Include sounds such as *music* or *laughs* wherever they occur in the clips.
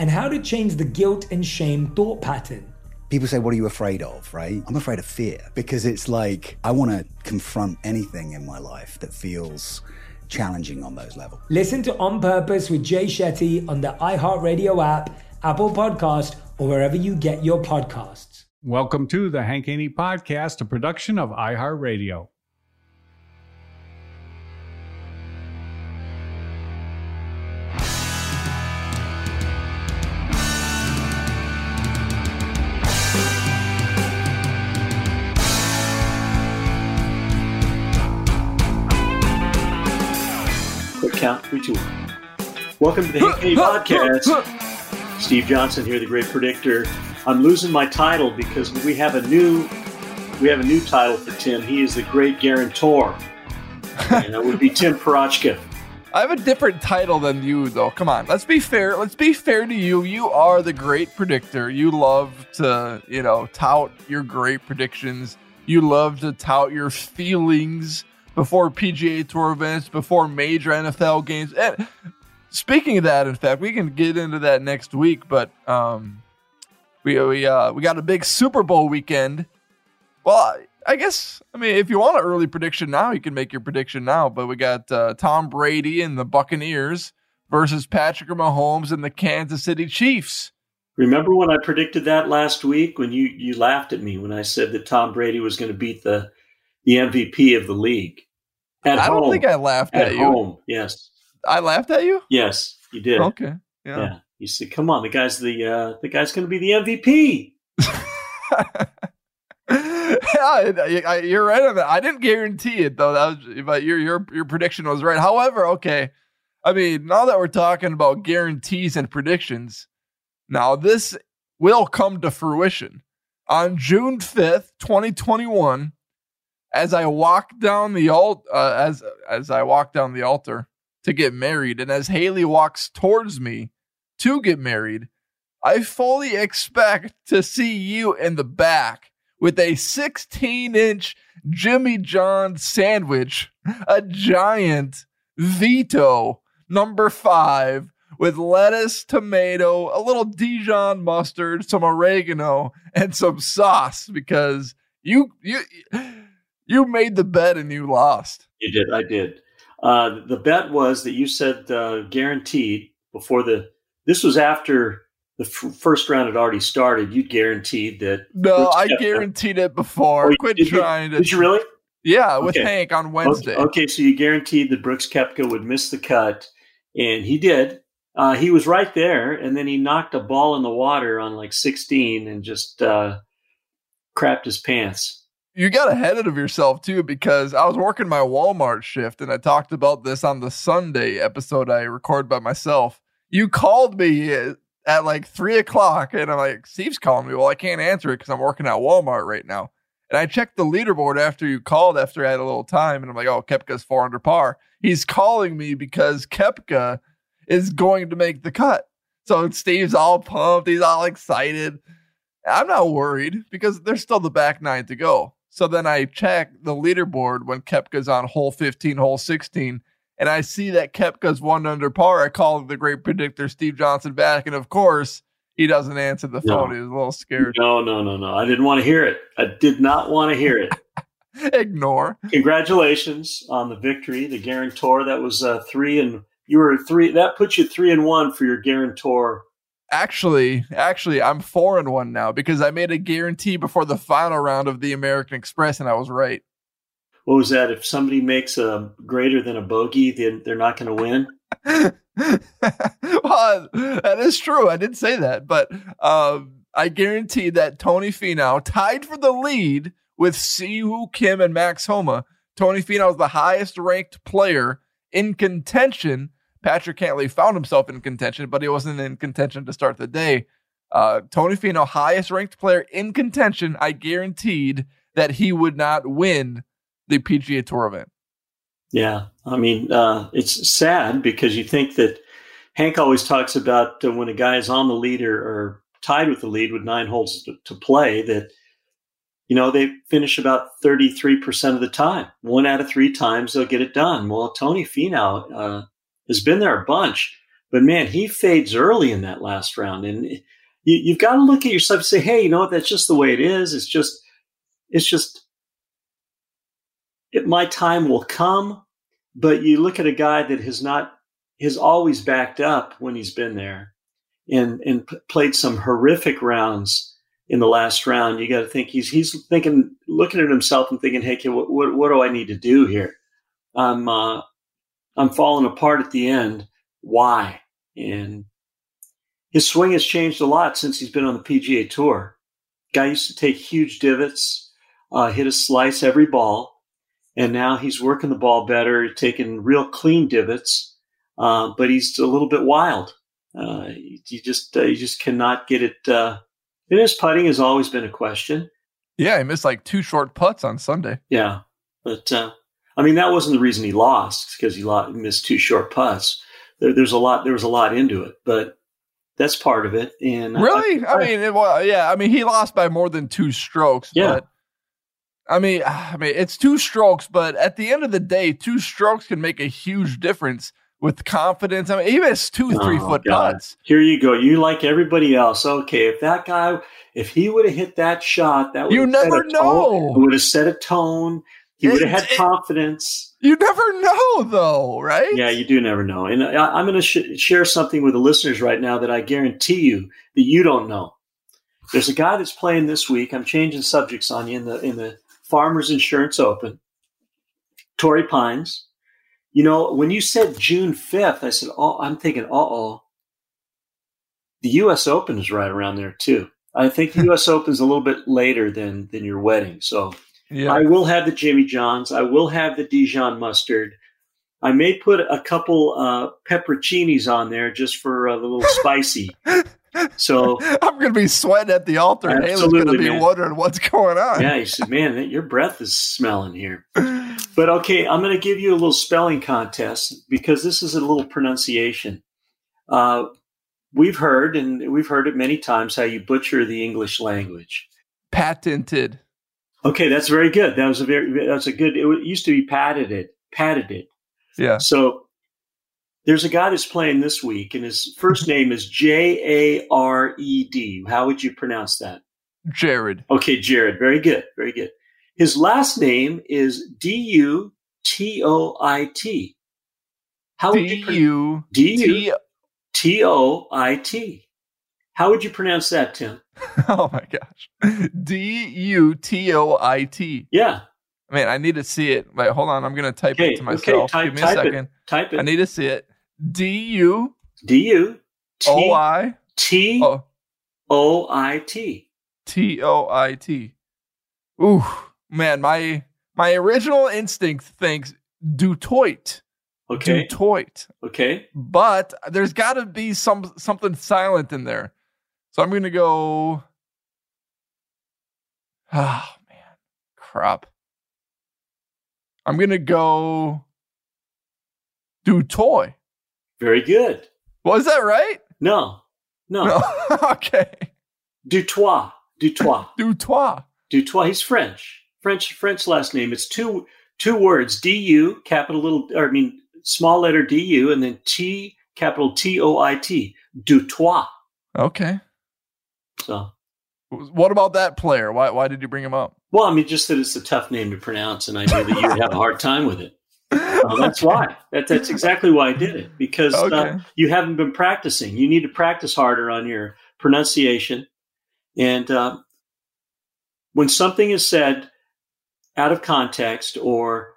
and how to change the guilt and shame thought pattern. People say, What are you afraid of? Right? I'm afraid of fear because it's like I want to confront anything in my life that feels challenging on those levels. Listen to On Purpose with Jay Shetty on the iHeartRadio app, Apple Podcast, or wherever you get your podcasts. Welcome to the Hank Haney Podcast, a production of iHeartRadio. Count, three, two, one. Welcome to the Hank Podcast. Steve Johnson here, the great predictor. I'm losing my title because we have a new we have a new title for Tim. He is the great guarantor, *laughs* and that would be Tim Parochka. I have a different title than you, though. Come on, let's be fair. Let's be fair to you. You are the great predictor. You love to, you know, tout your great predictions. You love to tout your feelings before PGA Tour events, before major NFL games. And speaking of that, in fact, we can get into that next week. But um, we we uh we got a big Super Bowl weekend. Well, I guess I mean if you want an early prediction now, you can make your prediction now. But we got uh, Tom Brady and the Buccaneers versus Patrick Mahomes and the Kansas City Chiefs. Remember when I predicted that last week when you you laughed at me when I said that Tom Brady was going to beat the the MVP of the league at I home. don't think I laughed at, at you. Home, yes. I laughed at you. Yes, you did. Okay. Yeah. yeah. You said, "Come on, the guy's the uh, the guy's going to be the MVP." *laughs* yeah, I, you're right on that. I didn't guarantee it though. That was, but your your your prediction was right. However, okay. I mean, now that we're talking about guarantees and predictions, now this will come to fruition on June fifth, twenty twenty one. As I walk down the alt, uh, as as I walk down the altar to get married, and as Haley walks towards me to get married, I fully expect to see you in the back with a 16 inch Jimmy John sandwich, a giant Vito number five with lettuce, tomato, a little Dijon mustard, some oregano, and some sauce because you you you made the bet and you lost. You did. I did. Uh, the bet was that you said uh, guaranteed before the this was after the f- first round had already started. You guaranteed that. No, I guaranteed it before. Oh, Quit did trying to. Did you really? Yeah, with okay. Hank on Wednesday. Okay, okay, so you guaranteed that Brooks Koepka would miss the cut, and he did. Uh, he was right there, and then he knocked a ball in the water on like 16 and just uh, crapped his pants. You got ahead of yourself too because I was working my Walmart shift, and I talked about this on the Sunday episode I record by myself you called me uh, at like three o'clock, and I'm like, Steve's calling me. Well, I can't answer it because I'm working at Walmart right now. And I checked the leaderboard after you called, after I had a little time, and I'm like, oh, Koepka's four under par. He's calling me because Koepka is going to make the cut. So Steve's all pumped. He's all excited. I'm not worried because there's still the back nine to go. So then I check the leaderboard when Koepka's on hole 15, hole 16, and I see that Koepka's one under par, I call the great predictor Steve Johnson back, and of course he doesn't answer the phone. He was a little scared. No, no, no, no. I didn't want to hear it. I did not want to hear it. *laughs* Ignore. Congratulations on the victory, the guarantor. That was uh, three and you were three. That puts you three and one for your guarantor. Actually, actually, I'm four and one now because I made a guarantee before the final round of the American Express, and I was right. What was that? If somebody makes a greater than a bogey, then they're not going to win. *laughs* well, that is true. I did say that, but um, I guarantee that Tony Finau tied for the lead with Si Woo Kim and Max Homa. Tony Finau is the highest ranked player in contention. Patrick Cantlay found himself in contention, but he wasn't in contention to start the day. Uh, Tony Finau, highest ranked player in contention. I guaranteed that he would not win the PGA Tour event. Yeah, I mean, uh, it's sad because you think that Hank always talks about uh, when a guy is on the lead or, tied with the lead with nine holes to, to play that you know they finish about thirty three percent of the time. One out of three times they'll get it done. Well, Tony Finau uh, has been there a bunch, but man, he fades early in that last round, and you, you've got to look at yourself and say, "Hey, you know what? That's just the way it is. It's just, it's just." It, my time will come, but you look at a guy that has not has always backed up when he's been there, and and p- played some horrific rounds in the last round. You got to think he's he's thinking, looking at himself and thinking, "Hey, kid, what what, what do I need to do here? I'm uh, I'm falling apart at the end. Why?" And his swing has changed a lot since he's been on the PGA Tour. Guy used to take huge divots, uh, hit a slice every ball and now he's working the ball better, taking real clean divots, uh, but he's a little bit wild. Uh, you just uh, you just cannot get it. Uh, and his putting has always been a question. Yeah, he missed like two short putts on Sunday. Yeah, but uh, I mean that wasn't the reason he lost because he lost, missed two short putts. There, there's a lot. There was a lot into it, but that's part of it. And I- Really? I, mean, it, well, yeah. I mean, he lost by more than two strokes. Yeah. But, I mean, *sighs* I mean, it's two strokes, but at the end of the day, two strokes can make a huge difference with confidence. I mean, he missed two three Oh, foot God. putts. Here you go. You like everybody else. Okay, if that guy, if he would have hit that shot, that would You never tone- know. It would have set a tone. He would have had confidence. You never know, though, right? Yeah, you do never know. And I, I'm going to sh- share something with the listeners right now that I guarantee you that you don't know. There's a guy that's playing this week. I'm changing subjects on you in the in the Farmers Insurance Open. Torrey Pines. You know, when you said June 5th, I said, "Oh, I'm thinking, uh oh." The U.S. Open is right around there too. I think the U.S. *laughs* Open is a little bit later than than your wedding, so Yeah. I will have the Jimmy Johns. I will have the Dijon mustard. I may put a couple uh, pepperoncinis on there just for a little spicy. *laughs* So I'm going to be sweating at the altar. and Haley's going to be man. wondering what's going on. yeah, he said, "Man, your breath is smelling here." *laughs* But okay, I'm going to give you a little spelling contest because this is a little pronunciation. Uh, we've heard, and we've heard it many times, how you butcher the English language. Patented. Okay, that's very good. That was a very that's a good. It used to be patented, patented. Yeah. So there's a guy that's playing this week, and his first *laughs* name is J A R E D. How would you pronounce that? Jared. Okay, Jared. Very good. Very good. His last name is D U T O I T. How would you D U. T O I T? How would you pronounce that, Tim? *laughs* Oh my gosh. D U T O I T. Yeah. Man, I need to see it. Wait, hold on. I'm going to type Okay. it to Okay. myself. Type, Give me a second. it. Type it. I need to see it. D U D U O T I T O O I T. T O I T. Ooh, man, my my original instinct thinks Dutoit. Okay. Dutoit. Okay. But there's got to be some something silent in there. So I'm going to go *sighs* Oh man. Crap. I'm going to go do Dutoy. Very good. Was that right? No. No. No. *laughs* okay. Dutois. *laughs* Dutois. Dutois. Dutois. He's French. French French last name. It's two two words. D U capital little or I mean small letter D U and then T capital T O I T. Dutois. Okay. So, what about that player? Why why did you bring him up? Well, I mean, just that it's a tough name to pronounce, and I knew that you would have a hard time with it. Uh, that's *laughs* why. That, that's exactly why I did it because uh, okay. uh, you haven't been practicing. You need to practice harder on your pronunciation. And uh, when something is said out of context or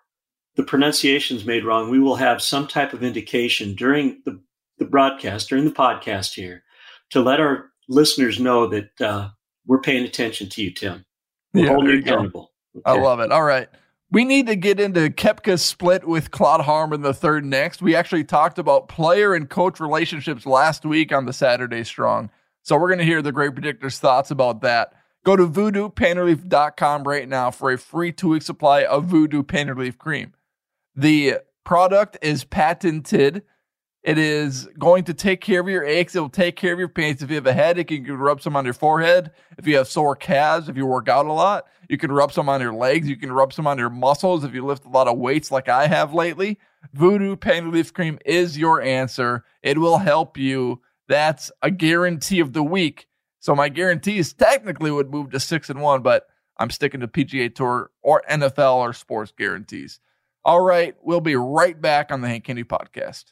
the pronunciation is made wrong, we will have some type of indication during the, the broadcast, during the podcast here, to let our listeners know that uh, we're paying attention to you, Tim. We'll yeah, hold you accountable. Okay. I love it. All right. We need to get into Koepka's split with Claude Harmon the third next. We actually talked about player and coach relationships last week on the Saturday Strong. So we're going to hear the great predictor's thoughts about that. Go to voodoopainrelief.com right now for a free two week supply of Voodoo Pain Relief Cream. The product is patented. It is going to take care of your aches. It will take care of your pains. If you have a headache, you can rub some on your forehead. If you have sore calves, if you work out a lot, you can rub some on your legs. You can rub some on your muscles if you lift a lot of weights like I have lately. Voodoo Pain Relief Cream is your answer. It will help you. That's a guarantee of the week. So my guarantees technically would move to six and one, but I'm sticking to PGA Tour or NFL or sports guarantees. All right, we'll be right back on the Hank Haney podcast.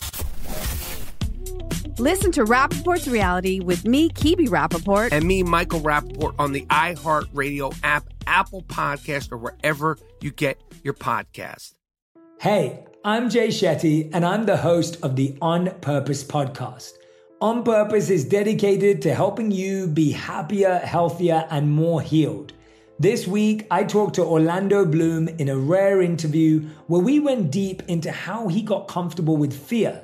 Listen to Rapaport's reality with me, Kibi Rapaport. And me, Michael Rapaport, on the iHeartRadio app, Apple Podcast, or wherever you get your podcast. Hey, I'm Jay Shetty, and I'm the host of the On Purpose podcast. On Purpose is dedicated to helping you be happier, healthier, and more healed. This week, I talked to Orlando Bloom in a rare interview where we went deep into how he got comfortable with fear,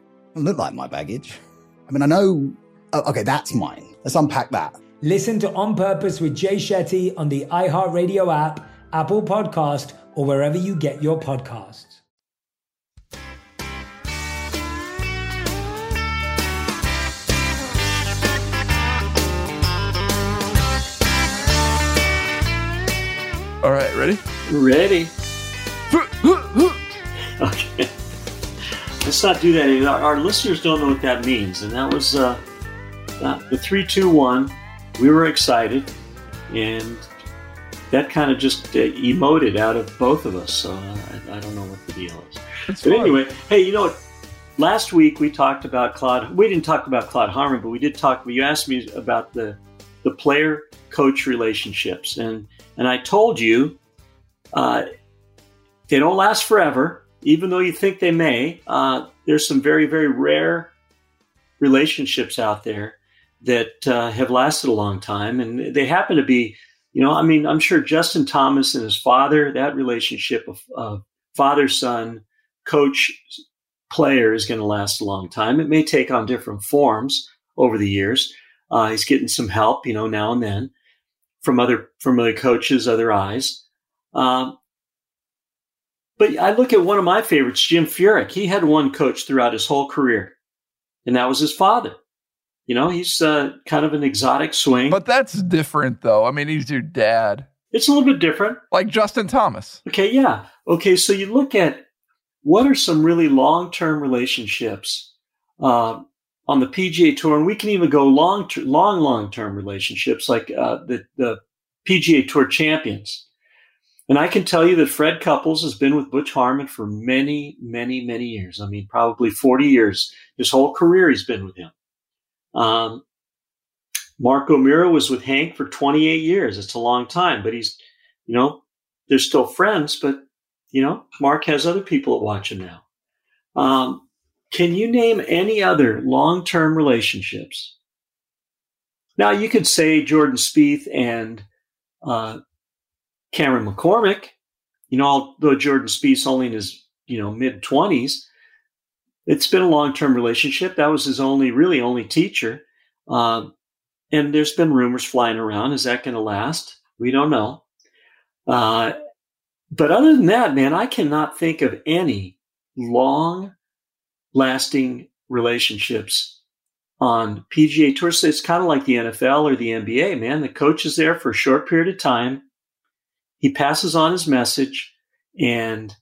It look like my baggage. I mean, I know. Oh, okay, that's mine. Let's unpack that. Listen to On Purpose with Jay Shetty on the iHeartRadio app, Apple Podcast, or wherever you get your podcasts. All right, ready? Ready. *laughs* okay. Let's not do that. Our, our, listeners don't know what that means, and that was uh, uh, the three, two, one. We were excited, and that kind of just uh, emoted out of both of us. So uh, I, I, don't know what the deal is. That's but fun. anyway, hey, you know what? last week we talked about Claude. We didn't talk about Claude Harmon, but we did talk. You asked me about the the player coach relationships, and and I told you uh, they don't last forever, even though you think they may. Uh, there's some very very rare relationships out there that uh, have lasted a long time, and they happen to be. You know, I mean, I'm sure Justin Thomas and his father, that relationship of, father son, coach player is going to last a long time. It may take on different forms over the years. Uh, he's getting some help, you know, now and then from other from other coaches, other eyes. Um, but I look at one of my favorites, Jim Furyk. He had one coach throughout his whole career, and that was his father. You know, he's uh, kind of an exotic swing. But that's different, though. I mean, he's your dad. It's a little bit different. Like Justin Thomas. Okay, yeah. Okay, so you look at what are some really long term relationships uh, on the PGA Tour, and we can even go long, long, long term relationships like uh, the the PGA Tour champions. And I can tell you that Fred Couples has been with Butch Harmon for many, many, many years. I mean, probably 40 years. His whole career he's been with him. Um, Mark O'Meara was with Hank for 28 years. It's a long time, but he's, you know, they're still friends, but you know, Mark has other people that watch him now. Um, can you name any other long term relationships? Now, you could say Jordan Spieth and uh, Cameron McCormick. You know, although Jordan Spieth's only in his you know mid twenties, it's been a long term relationship. That was his only, really only teacher. Uh, and there's been rumors flying around. Is that going to last? We don't know. Uh, but other than that, man, I cannot think of any long lasting relationships on PGA tours. It's kind of like the NFL or the NBA, man. The coach is there for a short period of time. He passes on his message and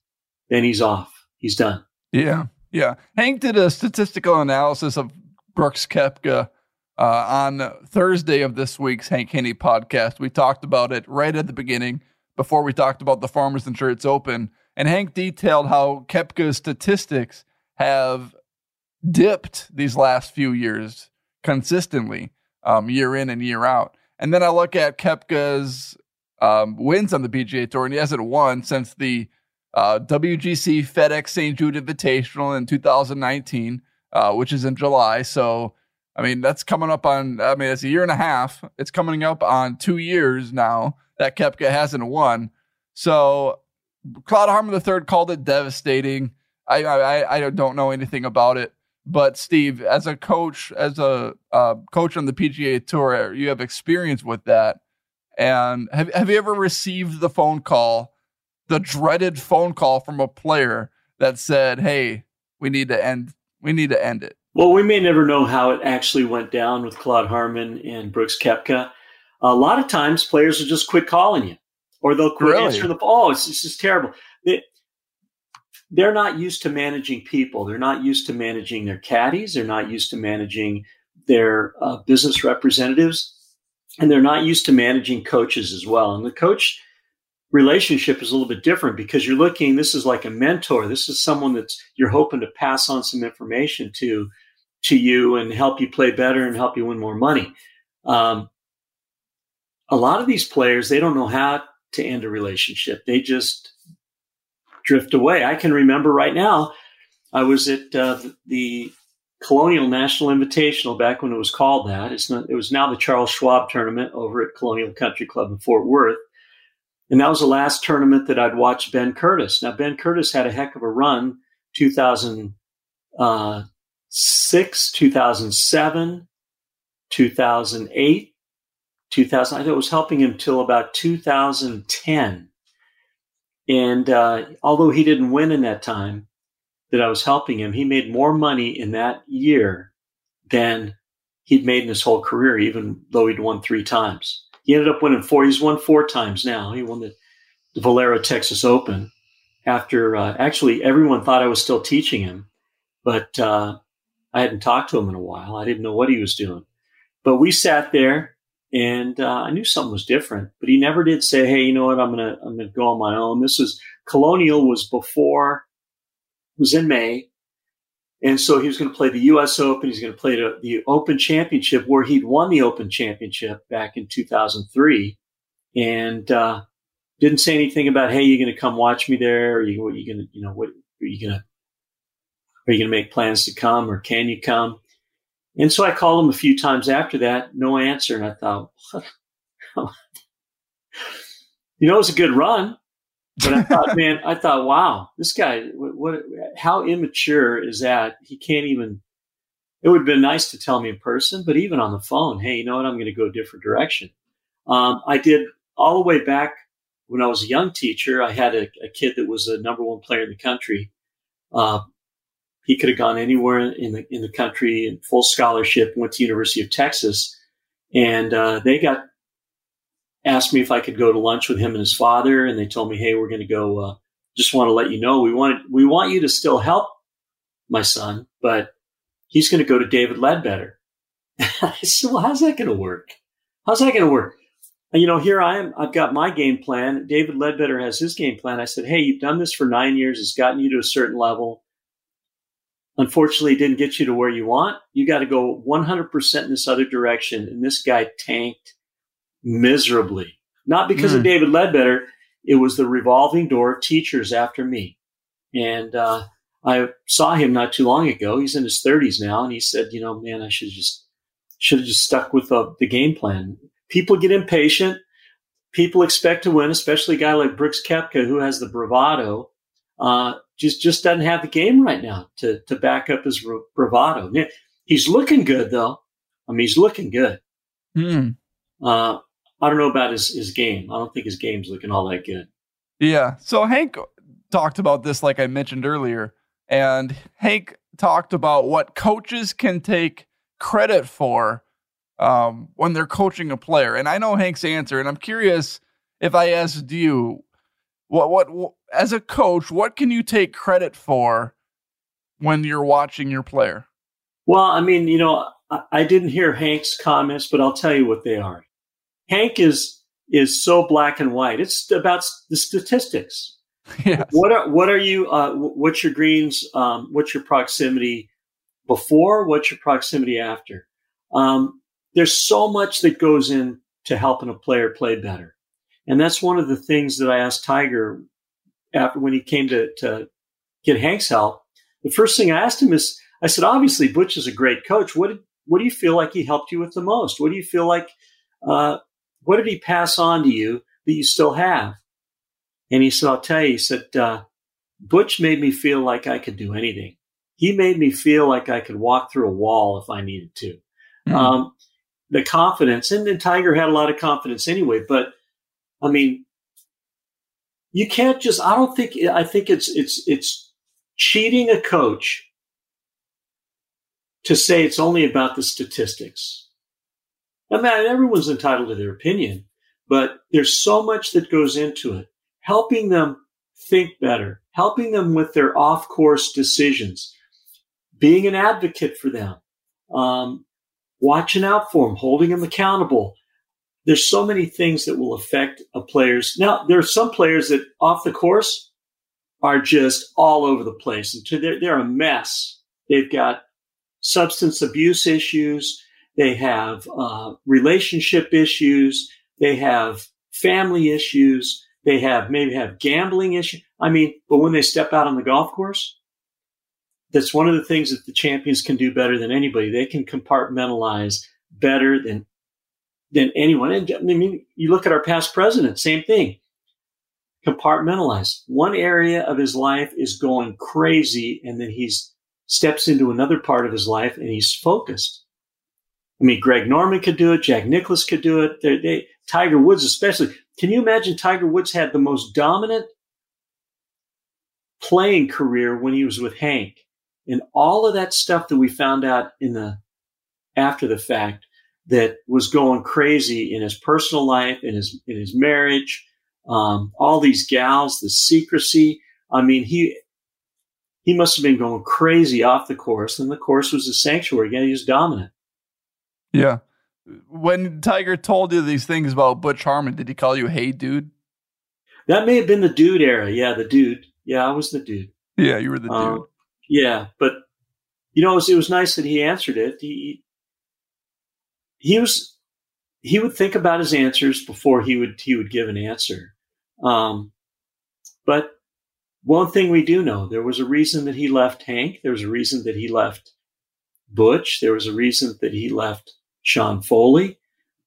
then he's off. He's done. Yeah. Yeah. Hank did a statistical analysis of Brooks Koepka uh, on Thursday of this week's Hank Haney podcast. We talked about it right at the beginning before we talked about the Farmers Insurance Open. And Hank detailed how Koepka's statistics have dipped these last few years consistently, um, year in and year out. And then I look at Koepka's um, wins on the PGA Tour, and he hasn't won since the uh, WGC FedEx St. Jude Invitational in 2019, uh, which is in July. So, I mean, that's coming up on, I mean, it's a year and a half. It's coming up on two years now that Koepka hasn't won. So Claude Harmon III called it devastating. I, I I don't know anything about it, but Steve, as a coach, as a uh, coach on the PGA Tour, you have experience with that. And have have you ever received the phone call, the dreaded phone call from a player that said, "Hey, we need to end. We need to end it." Well, we may never know how it actually went down with Claude Harmon and Brooks Koepka a lot of times players will just quit calling you or they'll quit really? answering the oh it's, it's just terrible they, they're not used to managing people they're not used to managing their caddies they're not used to managing their uh, business representatives and they're not used to managing coaches as well and the coach relationship is a little bit different because you're looking this is like a mentor this is someone that's you're hoping to pass on some information to to you and help you play better and help you win more money um, a lot of these players, they don't know how to end a relationship. They just drift away. I can remember right now, I was at uh, the Colonial National Invitational back when it was called that. It's not, it was now the Charles Schwab tournament over at Colonial Country Club in Fort Worth. And that was the last tournament that I'd watched Ben Curtis. Now, Ben Curtis had a heck of a run 2006, uh, 2007, 2008, 2000. I think it was helping him till about 2010. And uh, although he didn't win in that time that I was helping him, he made more money in that year than he'd made in his whole career, even though he'd won three times. He ended up winning four. He's won four times now. He won the, the Valero Texas Open after uh, actually everyone thought I was still teaching him, but uh, I hadn't talked to him in a while. I didn't know what he was doing. But we sat there and uh, I knew something was different. But he never did say, "Hey, you know what? I'm gonna I'm gonna go on my own." This was Colonial was before was in May. And so he was going to play the U.S. Open. He's going to play the, the Open Championship, where he'd won the Open Championship back in 2003, and uh, didn't say anything about, "Hey, you're going to come watch me there? You, what you going to, you know, what are you going to, are you going to make plans to come, or can you come?" And so I called him a few times after that, no answer, and I thought, *laughs* you know, it was a good run. But I thought, man, I thought, wow, this guy, what, what, how immature is that? He can't even. It would have been nice to tell me in person, but even on the phone, hey, you know what? I'm going to go a different direction. Um, I did all the way back when I was a young teacher. I had a, a kid that was the number one player in the country. Uh, he could have gone anywhere in the in the country in full scholarship. Went to University of Texas, and uh, they got asked me if I could go to lunch with him and his father, and they told me, "Hey, we're going to go. Uh, just want to let you know we want we want you to still help my son, but he's going to go to David Leadbetter." *laughs* I said, "Well, how's that going to work? How's that going to work?" And, you know, here I am. I've got my game plan. David Leadbetter has his game plan. I said, "Hey, you've done this for nine years. It's gotten you to a certain level." Unfortunately, it didn't get you to where you want. You got to go 100% in this other direction. And this guy tanked miserably. Not because mm. of David Leadbetter, it was the revolving door of teachers after me. And uh, I saw him not too long ago. He's in his 30s now, and he said, "You know, man, I should just should have just stuck with the, the game plan." People get impatient. People expect to win, especially a guy like Brooks Koepka, who has the bravado. Uh, just just doesn't have the game right now to to back up his bravado. He's looking good though. I mean, he's looking good. Mm. Uh, I don't know about his, his game. I don't think his game's looking all that good. Yeah. So Hank talked about this, like I mentioned earlier, and Hank talked about what coaches can take credit for um, when they're coaching a player. And I know Hank's answer, and I'm curious if I asked you, what, what, what as a coach, what can you take credit for when you're watching your player? Well, I mean, you know, I, I didn't hear Hank's comments, but I'll tell you what they are. Hank is is so black and white. It's about the statistics. Yes. What are what are you? Uh, what's your greens? Um, what's your proximity before? What's your proximity after? Um, there's so much that goes in to helping a player play better, and that's one of the things that I asked Tiger after when he came to, to get Hank's help. The first thing I asked him is, I said, obviously Butch is a great coach. What did, what do you feel like he helped you with the most? What do you feel like uh, what did he pass on to you that you still have? And he said, I'll tell you, he said, uh, Butch made me feel like I could do anything. He made me feel like I could walk through a wall if I needed to. Mm. Um, the confidence, and then Tiger had a lot of confidence anyway, but I mean, you can't just, I don't think, I think it's, it's, it's cheating a coach to say it's only about the statistics. I mean, everyone's entitled to their opinion, but there's so much that goes into it. Helping them think better, helping them with their off course decisions, being an advocate for them, um, watching out for them, holding them accountable. There's so many things that will affect a player's. Now, there are some players that off the course are just all over the place. And they're, they're a mess. They've got substance abuse issues. They have uh, relationship issues. They have family issues. They have maybe have gambling issues. I mean, but when they step out on the golf course, that's one of the things that the champions can do better than anybody. They can compartmentalize better than than anyone. And I mean, you look at our past president, same thing. Compartmentalize. One area of his life is going crazy, and then he's steps into another part of his life and he's focused. I mean, Greg Norman could do it. Jack Nicklaus could do it. They, they, Tiger Woods, especially. Can you imagine Tiger Woods had the most dominant playing career when he was with Hank, and all of that stuff that we found out in the after the fact that was going crazy in his personal life, in his in his marriage, um, all these gals, the secrecy. I mean, he he must have been going crazy off the course, and the course was a sanctuary. Again, he was dominant. Yeah. When Tiger told you these things about Butch Harmon, did he call you "Hey, dude"? That may have been the dude era. Yeah, the dude. Yeah, I was the dude. Yeah, you were the um, dude. Yeah, but you know, it was, it was nice that he answered it. He he was he would think about his answers before he would he would give an answer. Um, but one thing we do know, there was a reason that he left Hank. There was a reason that he left Butch. There was a reason that he left Sean Foley.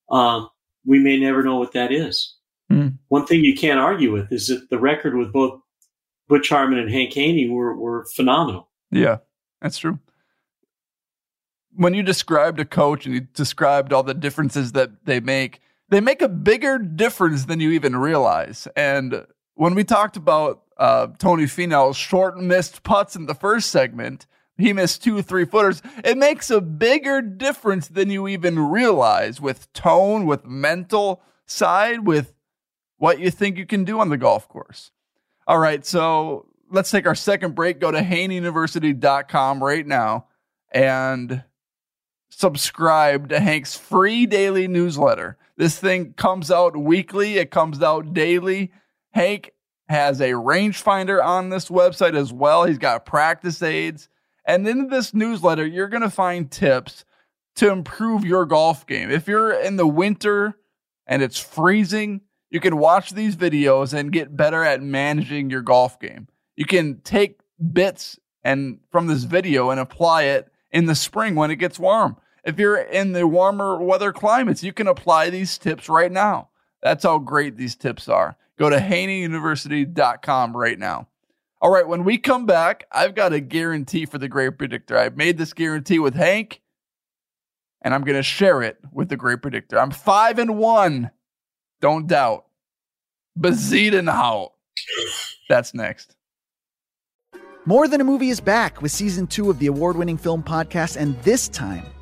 Um, we may never know what that is. Mm. One thing you can't argue with is that the record with both Butch Harmon and Hank Haney were, were phenomenal. Yeah, that's true. When you described a coach and you described all the differences that they make, they make a bigger difference than you even realize. And when we talked about uh, Tony Finau's short missed putts in the first segment, he missed two three footers. It makes a bigger difference than you even realize with tone, with mental side, with what you think you can do on the golf course. All right, so let's take our second break. Go to HaneyUniversity.com right now and subscribe to Hank's free daily newsletter. This thing comes out weekly, it comes out daily. Hank has a rangefinder on this website as well. He's got practice aids. And in this newsletter, you're going to find tips to improve your golf game. If you're in the winter and it's freezing, you can watch these videos and get better at managing your golf game. You can take bits and from this video and apply it in the spring when it gets warm. If you're in the warmer weather climates, you can apply these tips right now. That's how great these tips are. Go to haneyuniversity.com right now. All right, when we come back, I've got a guarantee for the Great Predictor. I've made this guarantee with Hank, and I'm going to share it with the Great Predictor. I'm five and one. Don't doubt. Bezuidenhout. That's next. More Than a Movie is back with season two of the award winning film podcast, and this time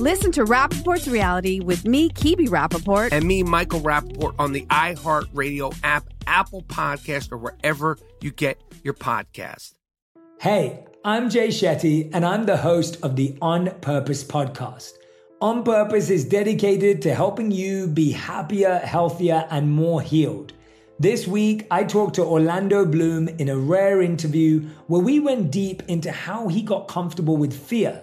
Listen to Rapaport's reality with me, Kibi Rapaport. And me, Michael Rapaport, on the iHeartRadio app, Apple Podcast, or wherever you get your podcast. Hey, I'm Jay Shetty, and I'm the host of the On Purpose podcast. On Purpose is dedicated to helping you be happier, healthier, and more healed. This week, I talked to Orlando Bloom in a rare interview where we went deep into how he got comfortable with fear,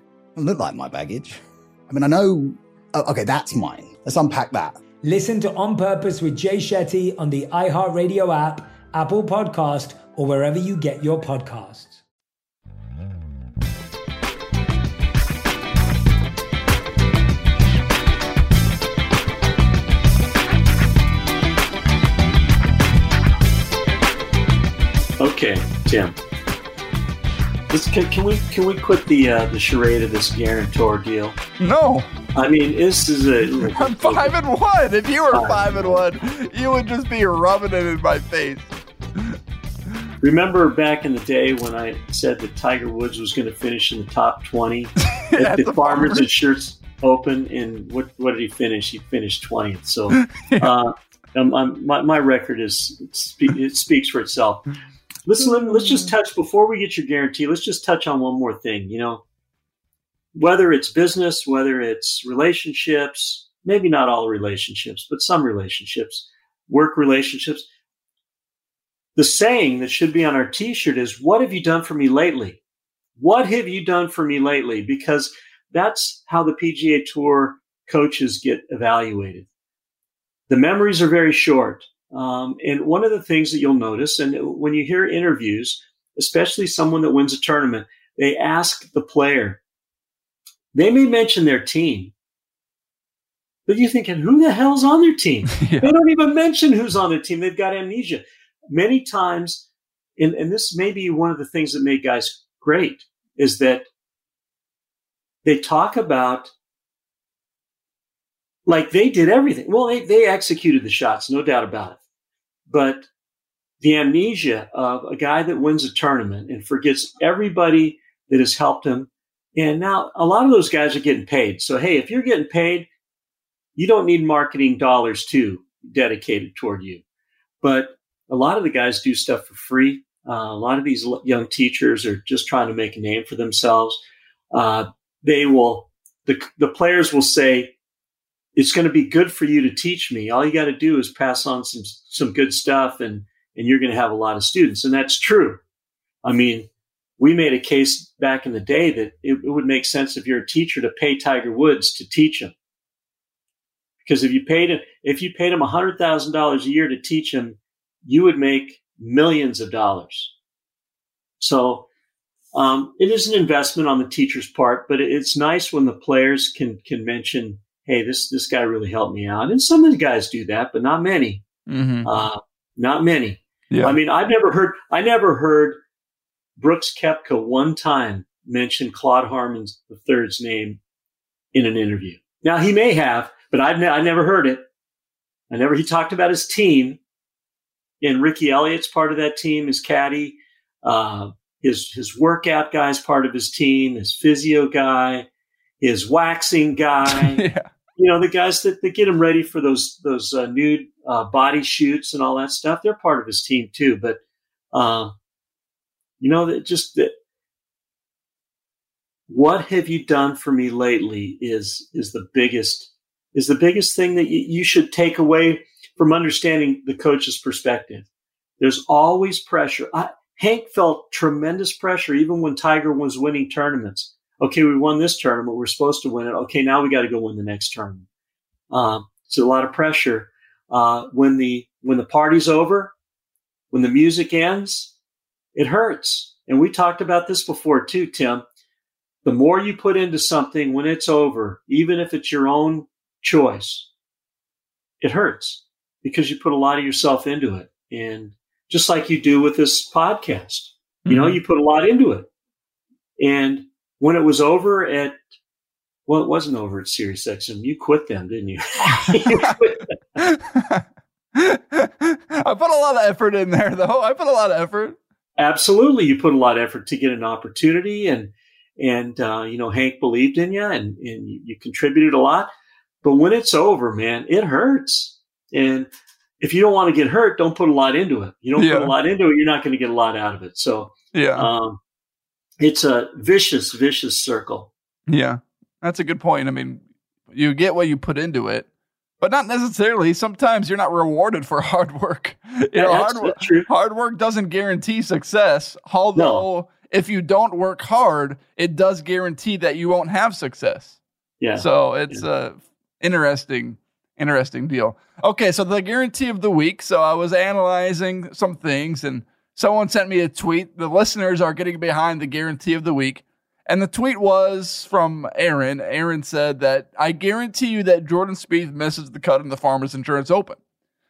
look like my baggage. I mean, I know. Oh, okay, that's mine. Let's unpack that. Listen to On Purpose with Jay Shetty on the iHeartRadio app, Apple Podcast, or wherever you get your podcasts. Okay, Jim. This, can, can we can we quit the uh, the charade of this guarantor deal? No. I mean, this is a. I'm five and one. If you were five and one, you would just be rubbing it in my face. Remember back in the day when I said that Tiger Woods was going to finish in the top 20 *laughs* at the, the Farmers Insurance Open, and what what did he finish? He finished 20th. So, *laughs* uh, I'm, I'm, my, my record is it speaks for itself. Listen, let, let's just mm. touch before we get your guarantee. Let's just touch on one more thing. You know, whether it's business, whether it's relationships, maybe not all relationships, but some relationships, work relationships. The saying that should be on our t-shirt is what have you done for me lately? What have you done for me lately? Because that's how the pga tour coaches get evaluated. The memories are very short um, and one of the things that you'll notice and when you hear interviews especially someone that wins a tournament they ask the player they may mention their team but you're thinking who the hell's on their team *laughs* yeah. they don't even mention who's on their team they've got amnesia many times, and, and this may be one of the things that made guys great, is that they talk about like they did everything. Well, they, they executed the shots, no doubt about it. But the amnesia of a guy that wins a tournament and forgets everybody that has helped him. And now a lot of those guys are getting paid. So, hey, if you're getting paid, you don't need marketing dollars too dedicated toward you. But a lot of the guys do stuff for free. Uh, a lot of these young teachers are just trying to make a name for themselves. Uh, they will, the, the players will say, it's going to be good for you to teach me. All you got to do is pass on some, some good stuff and, and you're going to have a lot of students. And that's true. I mean, we made a case back in the day that it, it would make sense if you're a teacher to pay Tiger Woods to teach him. Because if you paid him, if you paid him $100,000 a year to teach him you would make millions of dollars. So um, it is an investment on the teacher's part, but it's nice when the players can can mention, "Hey, this this guy really helped me out." And some of the guys do that, but not many. Mm-hmm. Uh, not many. Yeah. I mean, I've never heard. I never heard Brooks Koepka one time mention Claude Harmon III's name in an interview. Now he may have, but I've ne- I never heard it. I never. He talked about his team, and Ricky Elliott's part of that team, his caddy. Uh, his his workout guy's part of his team. His physio guy, his waxing guy. *laughs* yeah. You know the guys that, that get him ready for those those uh, nude uh, body shoots and all that stuff. They're part of his team too. But uh, you know that just that. What have you done for me lately? Is is the biggest is the biggest thing that you, you should take away from understanding the coach's perspective. There's always pressure. I, Hank felt tremendous pressure even when Tiger was winning tournaments. Okay, we won this tournament. We're supposed to win it. Okay, now we got to go win the next tournament. Um, it's a lot of pressure. Uh, when the when the party's over, when the music ends, it hurts. And we talked about this before too, Tim. The more you put into something when it's over, even if it's your own choice, it hurts because you put a lot of yourself into it. And just like you do with this podcast, you mm-hmm. know, you put a lot into it. And when it was over at, well, it wasn't over at Sirius XM. You quit them, didn't you? you *laughs* I put a lot of effort in there, though. I put a lot of effort. Absolutely, you put a lot of effort to get an opportunity, and and uh, you know Hank believed in you, and and you, you contributed a lot. But when it's over, man, it hurts. And if you don't want to get hurt, don't put a lot into it. You don't yeah. put a lot into it, you're not going to get a lot out of it. So yeah, um, it's a vicious, vicious circle. Yeah, that's a good point. I mean, you get what you put into it, but not necessarily. Sometimes you're not rewarded for *laughs* hard work. You yeah, know, hard work, hard work doesn't guarantee success. Although, no. if you don't work hard, it does guarantee that you won't have success. Yeah. So it's yeah. a interesting interesting deal. Okay, so the guarantee of the week. So I was analyzing some things and someone sent me a tweet. The listeners are getting behind the guarantee of the week. And the tweet was from Aaron. Aaron said that I guarantee you that Jordan Spieth misses the cut in the Farmers Insurance Open.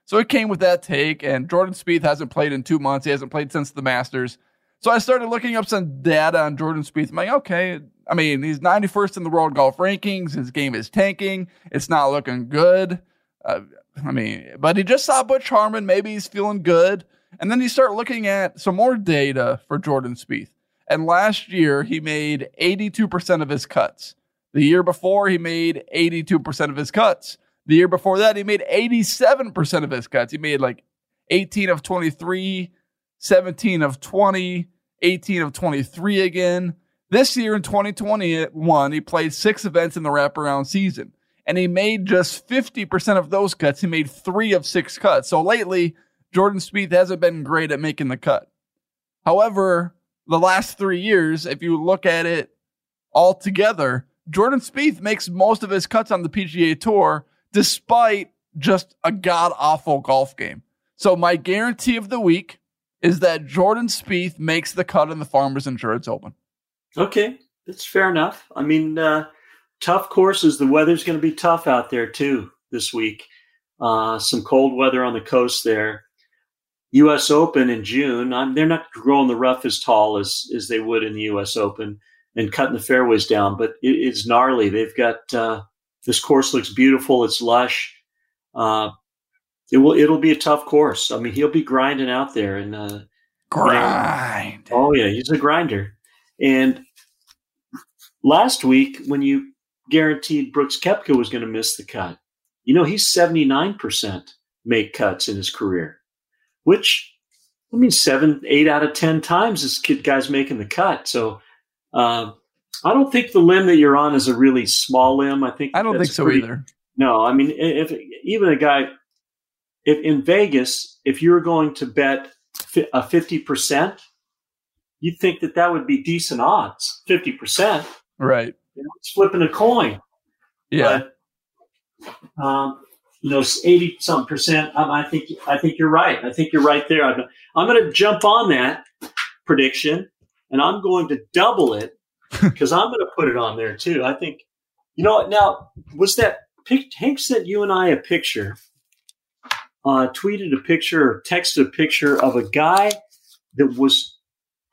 So it came with that take, and Jordan Spieth hasn't played in two months. He hasn't played since the Masters. So I started looking up some data on Jordan Spieth. I'm like, okay, I mean, he's 91st in the world golf rankings. His game is tanking. It's not looking good. Uh, I mean, but he just saw Butch Harmon. Maybe he's feeling good. And then you start looking at some more data for Jordan Spieth. And last year, he made 82% of his cuts. The year before, he made 82% of his cuts. The year before that, he made 87% of his cuts. He made like 18 of 23, 17 of 20, 18 of 23 again. This year in 2021, he played six events in the wraparound season, and he made just 50% of those cuts. He made three of six cuts. So lately, Jordan Spieth hasn't been great at making the cut. However, the last three years, if you look at it all together, Jordan Spieth makes most of his cuts on the PGA Tour despite just a god awful golf game. So my guarantee of the week is that Jordan Spieth makes the cut in the Farmers Insurance Open. Okay, that's fair enough. I mean, uh, tough courses. The weather's going to be tough out there too this week. Uh, some cold weather on the coast there. U.S. Open in June. I'm, they're not growing the rough as tall as as they would in the U.S. Open and cutting the fairways down, but it, it's gnarly. They've got uh, this course looks beautiful. It's lush. Uh, it will. It'll be a tough course. I mean, he'll be grinding out there and uh, grind. You know, oh yeah, he's a grinder. And last week, when you guaranteed Brooks Koepka was going to miss the cut, you know he's seventy nine percent make cuts in his career, which I mean seven, eight out of ten times this kid guy's making the cut. So. Uh, I don't think the limb that you're on is a really small limb. I think I don't think so pretty, either. No, I mean, if even a guy, if in Vegas, if you were going to bet a fifty percent, you'd think that that would be decent odds. Fifty percent, right? You know, it's flipping a coin. Yeah. But, um, you know, eighty some percent. Um, I think I think you're right. I think you're right there. I'm, I'm going to jump on that prediction, and I'm going to double it *laughs* because I'm going to put it on there too. I think, you know, now was that Hank sent you and I a picture, uh, tweeted a picture, or texted a picture of a guy that was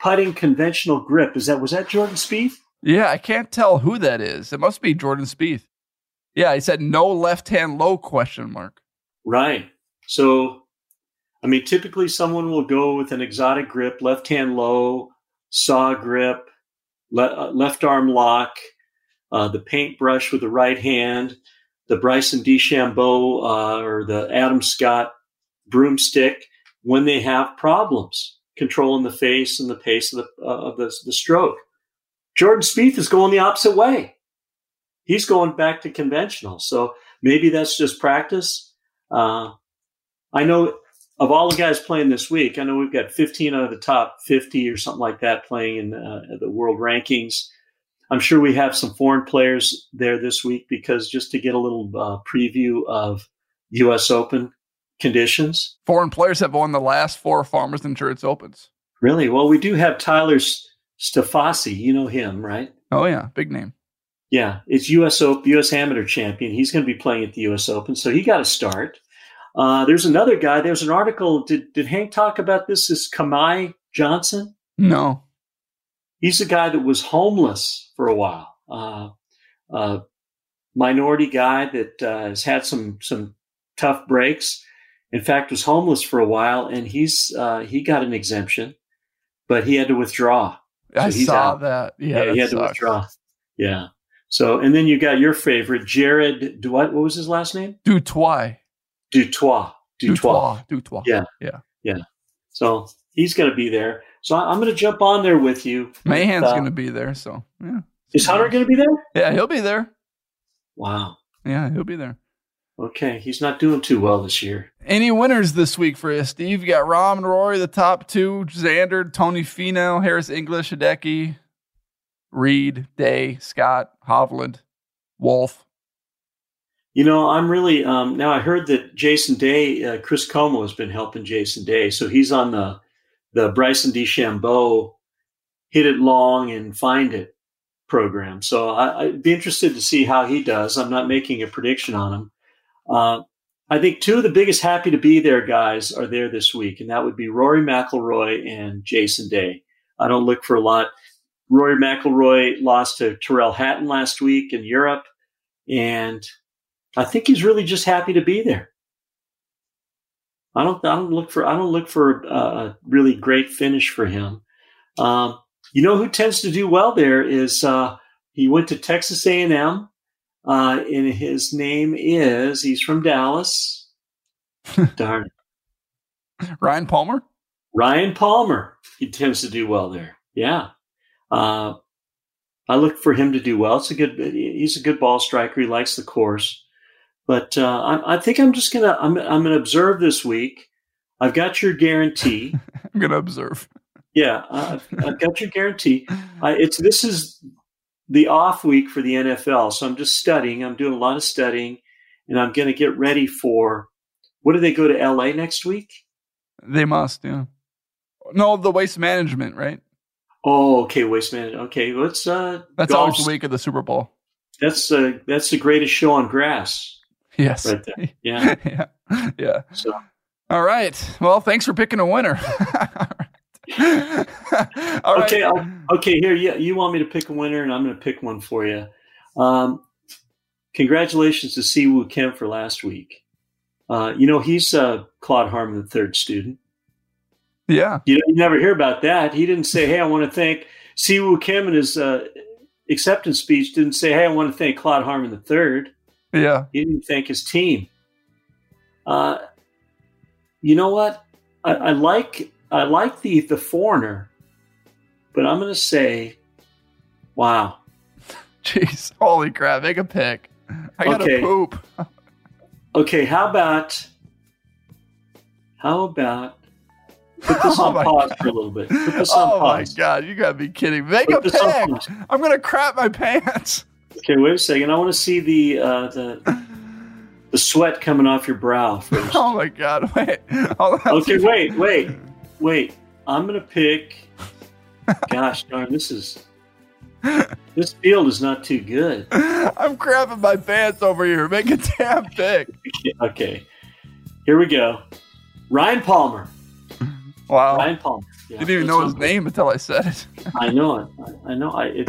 putting conventional grip. Is that was that Jordan Spieth? Yeah, I can't tell who that is. It must be Jordan Spieth. Yeah, he said no left hand low question mark. Right. So, I mean, typically someone will go with an exotic grip, left hand low, saw grip, le- uh, left arm lock, uh, the paintbrush with the right hand, the Bryson DeChambeau uh, or the Adam Scott broomstick when they have problems controlling the face and the pace of the, uh, of the, the stroke. Jordan Spieth is going the opposite way. He's going back to conventional. So maybe that's just practice. Uh, I know of all the guys playing this week, I know we've got 15 out of the top 50 or something like that playing in uh, the world rankings. I'm sure we have some foreign players there this week because just to get a little uh, preview of U.S. Open conditions. Foreign players have won the last four Farmers Insurance Opens. Really? Well, we do have Tyler Strafaci. You know him, right? Oh yeah, big name. Yeah, it's U.S. Open, U.S. Amateur champion. He's going to be playing at the U.S. Open, so he got a start. Uh, there's another guy. There's an article. Did did Hank talk about this? Is Kamaiu Johnson? No. He's a guy that was homeless for a while. Uh, uh, minority guy that uh, has had some some tough breaks. In fact, was homeless for a while, and he's uh, he got an exemption, but he had to withdraw. So I saw out. that. Yeah, yeah that he had sucks. to withdraw. Yeah. So, and then you got your favorite, Jared. What, what was his last name? Du Toit. Dutois. Du Toit. Dutois. Yeah. Yeah. Yeah. So he's going to be there. So I'm going to jump on there with you. Mahan's uh, going to be there. So yeah. Is Hunter going to be there? Yeah, he'll be there. Wow. Yeah, he'll be there. Okay, he's not doing too well this year. Any winners this week for you, Steve? You got Rahm and Rory, the top two. Xander, Tony Finau, Harris English, Hideki, Reed, Day, Scott, Hovland, Wolff. You know, I'm really um, now. I heard that Jason Day, uh, Chris Como has been helping Jason Day, so he's on the the Bryson DeChambeau hit it long and find it program. So I, would be interested to see how he does. I'm not making a prediction on him. Uh, I think two of the biggest happy to be there guys are there this week, and that would be Rory McIlroy and Jason Day. I don't look for a lot. Rory McIlroy lost to Tyrrell Hatton last week in Europe, and I think he's really just happy to be there. I don't. I don't look for. I don't look for a really great finish for him. Um, you know who tends to do well there is uh, he went to Texas A and M, uh, and his name is he's from Dallas. *laughs* Darn. Ryan Palmer. Ryan Palmer. He tends to do well there. Yeah. Uh, I look for him to do well. It's a good. He's a good ball striker. He likes the course. But uh, I, I, think I'm just gonna I'm I'm gonna observe this week. I've got your guarantee. *laughs* I'm gonna observe. Yeah, I've, I've got your guarantee. I, it's this is the off week for the NFL, so I'm just studying. I'm doing a lot of studying, and I'm going to get ready for. What do they go to LA next week? They must, yeah. No, the waste management, right? Oh, okay, waste management. Okay, let's. Uh, That's always the week of the Super Bowl. That's uh, that's the greatest show on grass. Yes. Right there. *laughs* Yeah. yeah. Yeah. So. All right. Well, thanks for picking a winner. *laughs* okay. okay. Here, you, you want me to pick a winner, and I'm going to pick one for you. Um, congratulations to Si Woo Kim for last week. Uh, you know, he's uh, Claude Harmon, the third student. Yeah. You, you never hear about that. He didn't say, hey, I want to thank Si Woo Kim in his uh, acceptance speech, didn't say, hey, I want to thank Claude Harmon the third. Yeah. He didn't thank his team. Uh, you know what? I, I, like I like the the foreigner, but I'm going to say, wow. Jeez, holy crap! Make a pick. I got to Okay. poop. *laughs* Okay, how about how about put this *laughs* Oh on pause God. for a little bit? Put this on Oh my god, you gotta be kidding! Make Put a this on pick. pause. I'm gonna crap my pants. Okay, wait a second. I want to see the uh, the *laughs* the sweat coming off your brow first. Oh my god! Wait. Okay, wait, wait, wait. I'm gonna pick. Gosh darn, this is this field is not too good. *laughs* I'm crapping my pants over here. Make a damn pick. Okay, here we go. Ryan Palmer. Wow. Ryan Palmer. Yeah, Didn't even know his name until I said it. *laughs* I know it. I, know. I. It,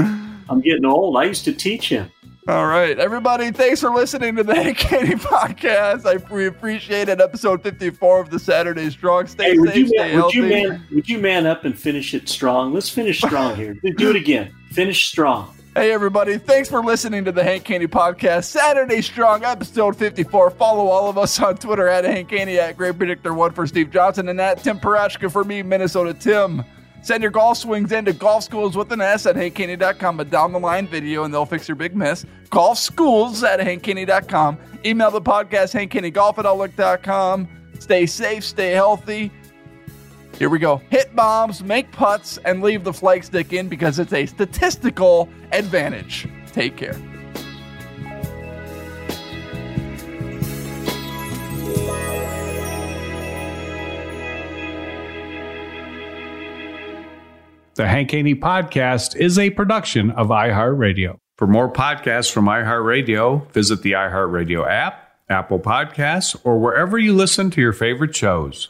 I'm getting old. I used to teach him. All right, everybody, thanks for listening to the *laughs* Hey Katie podcast. I we appreciate it. Episode 54 of the Saturday Strong. Stay Hey, would you, stay man, would you man? Would you man up and finish it strong? Let's finish strong here. Do it again. Finish strong. Hey, everybody, thanks for listening to the Hank Haney podcast. Saturday Strong, episode 54. Follow all of us on Twitter at Hank at Great Predictor 1 for Steve Johnson, and at Tim Parochka for me, Minnesota Tim. Send your golf swings into golf schools with an S at hankhaney.com, a down the line video, and they'll fix your big miss. Golf schools at hankhaney.com. Email the podcast, hankhaneygolf at outlook.com. Stay safe, stay healthy. Here we go. Hit bombs, make putts, and leave the flag stick in because it's a statistical advantage. Take care. The Hank Haney Podcast is a production of iHeartRadio. For more podcasts from iHeartRadio, visit the iHeartRadio app, Apple Podcasts, or wherever you listen to your favorite shows.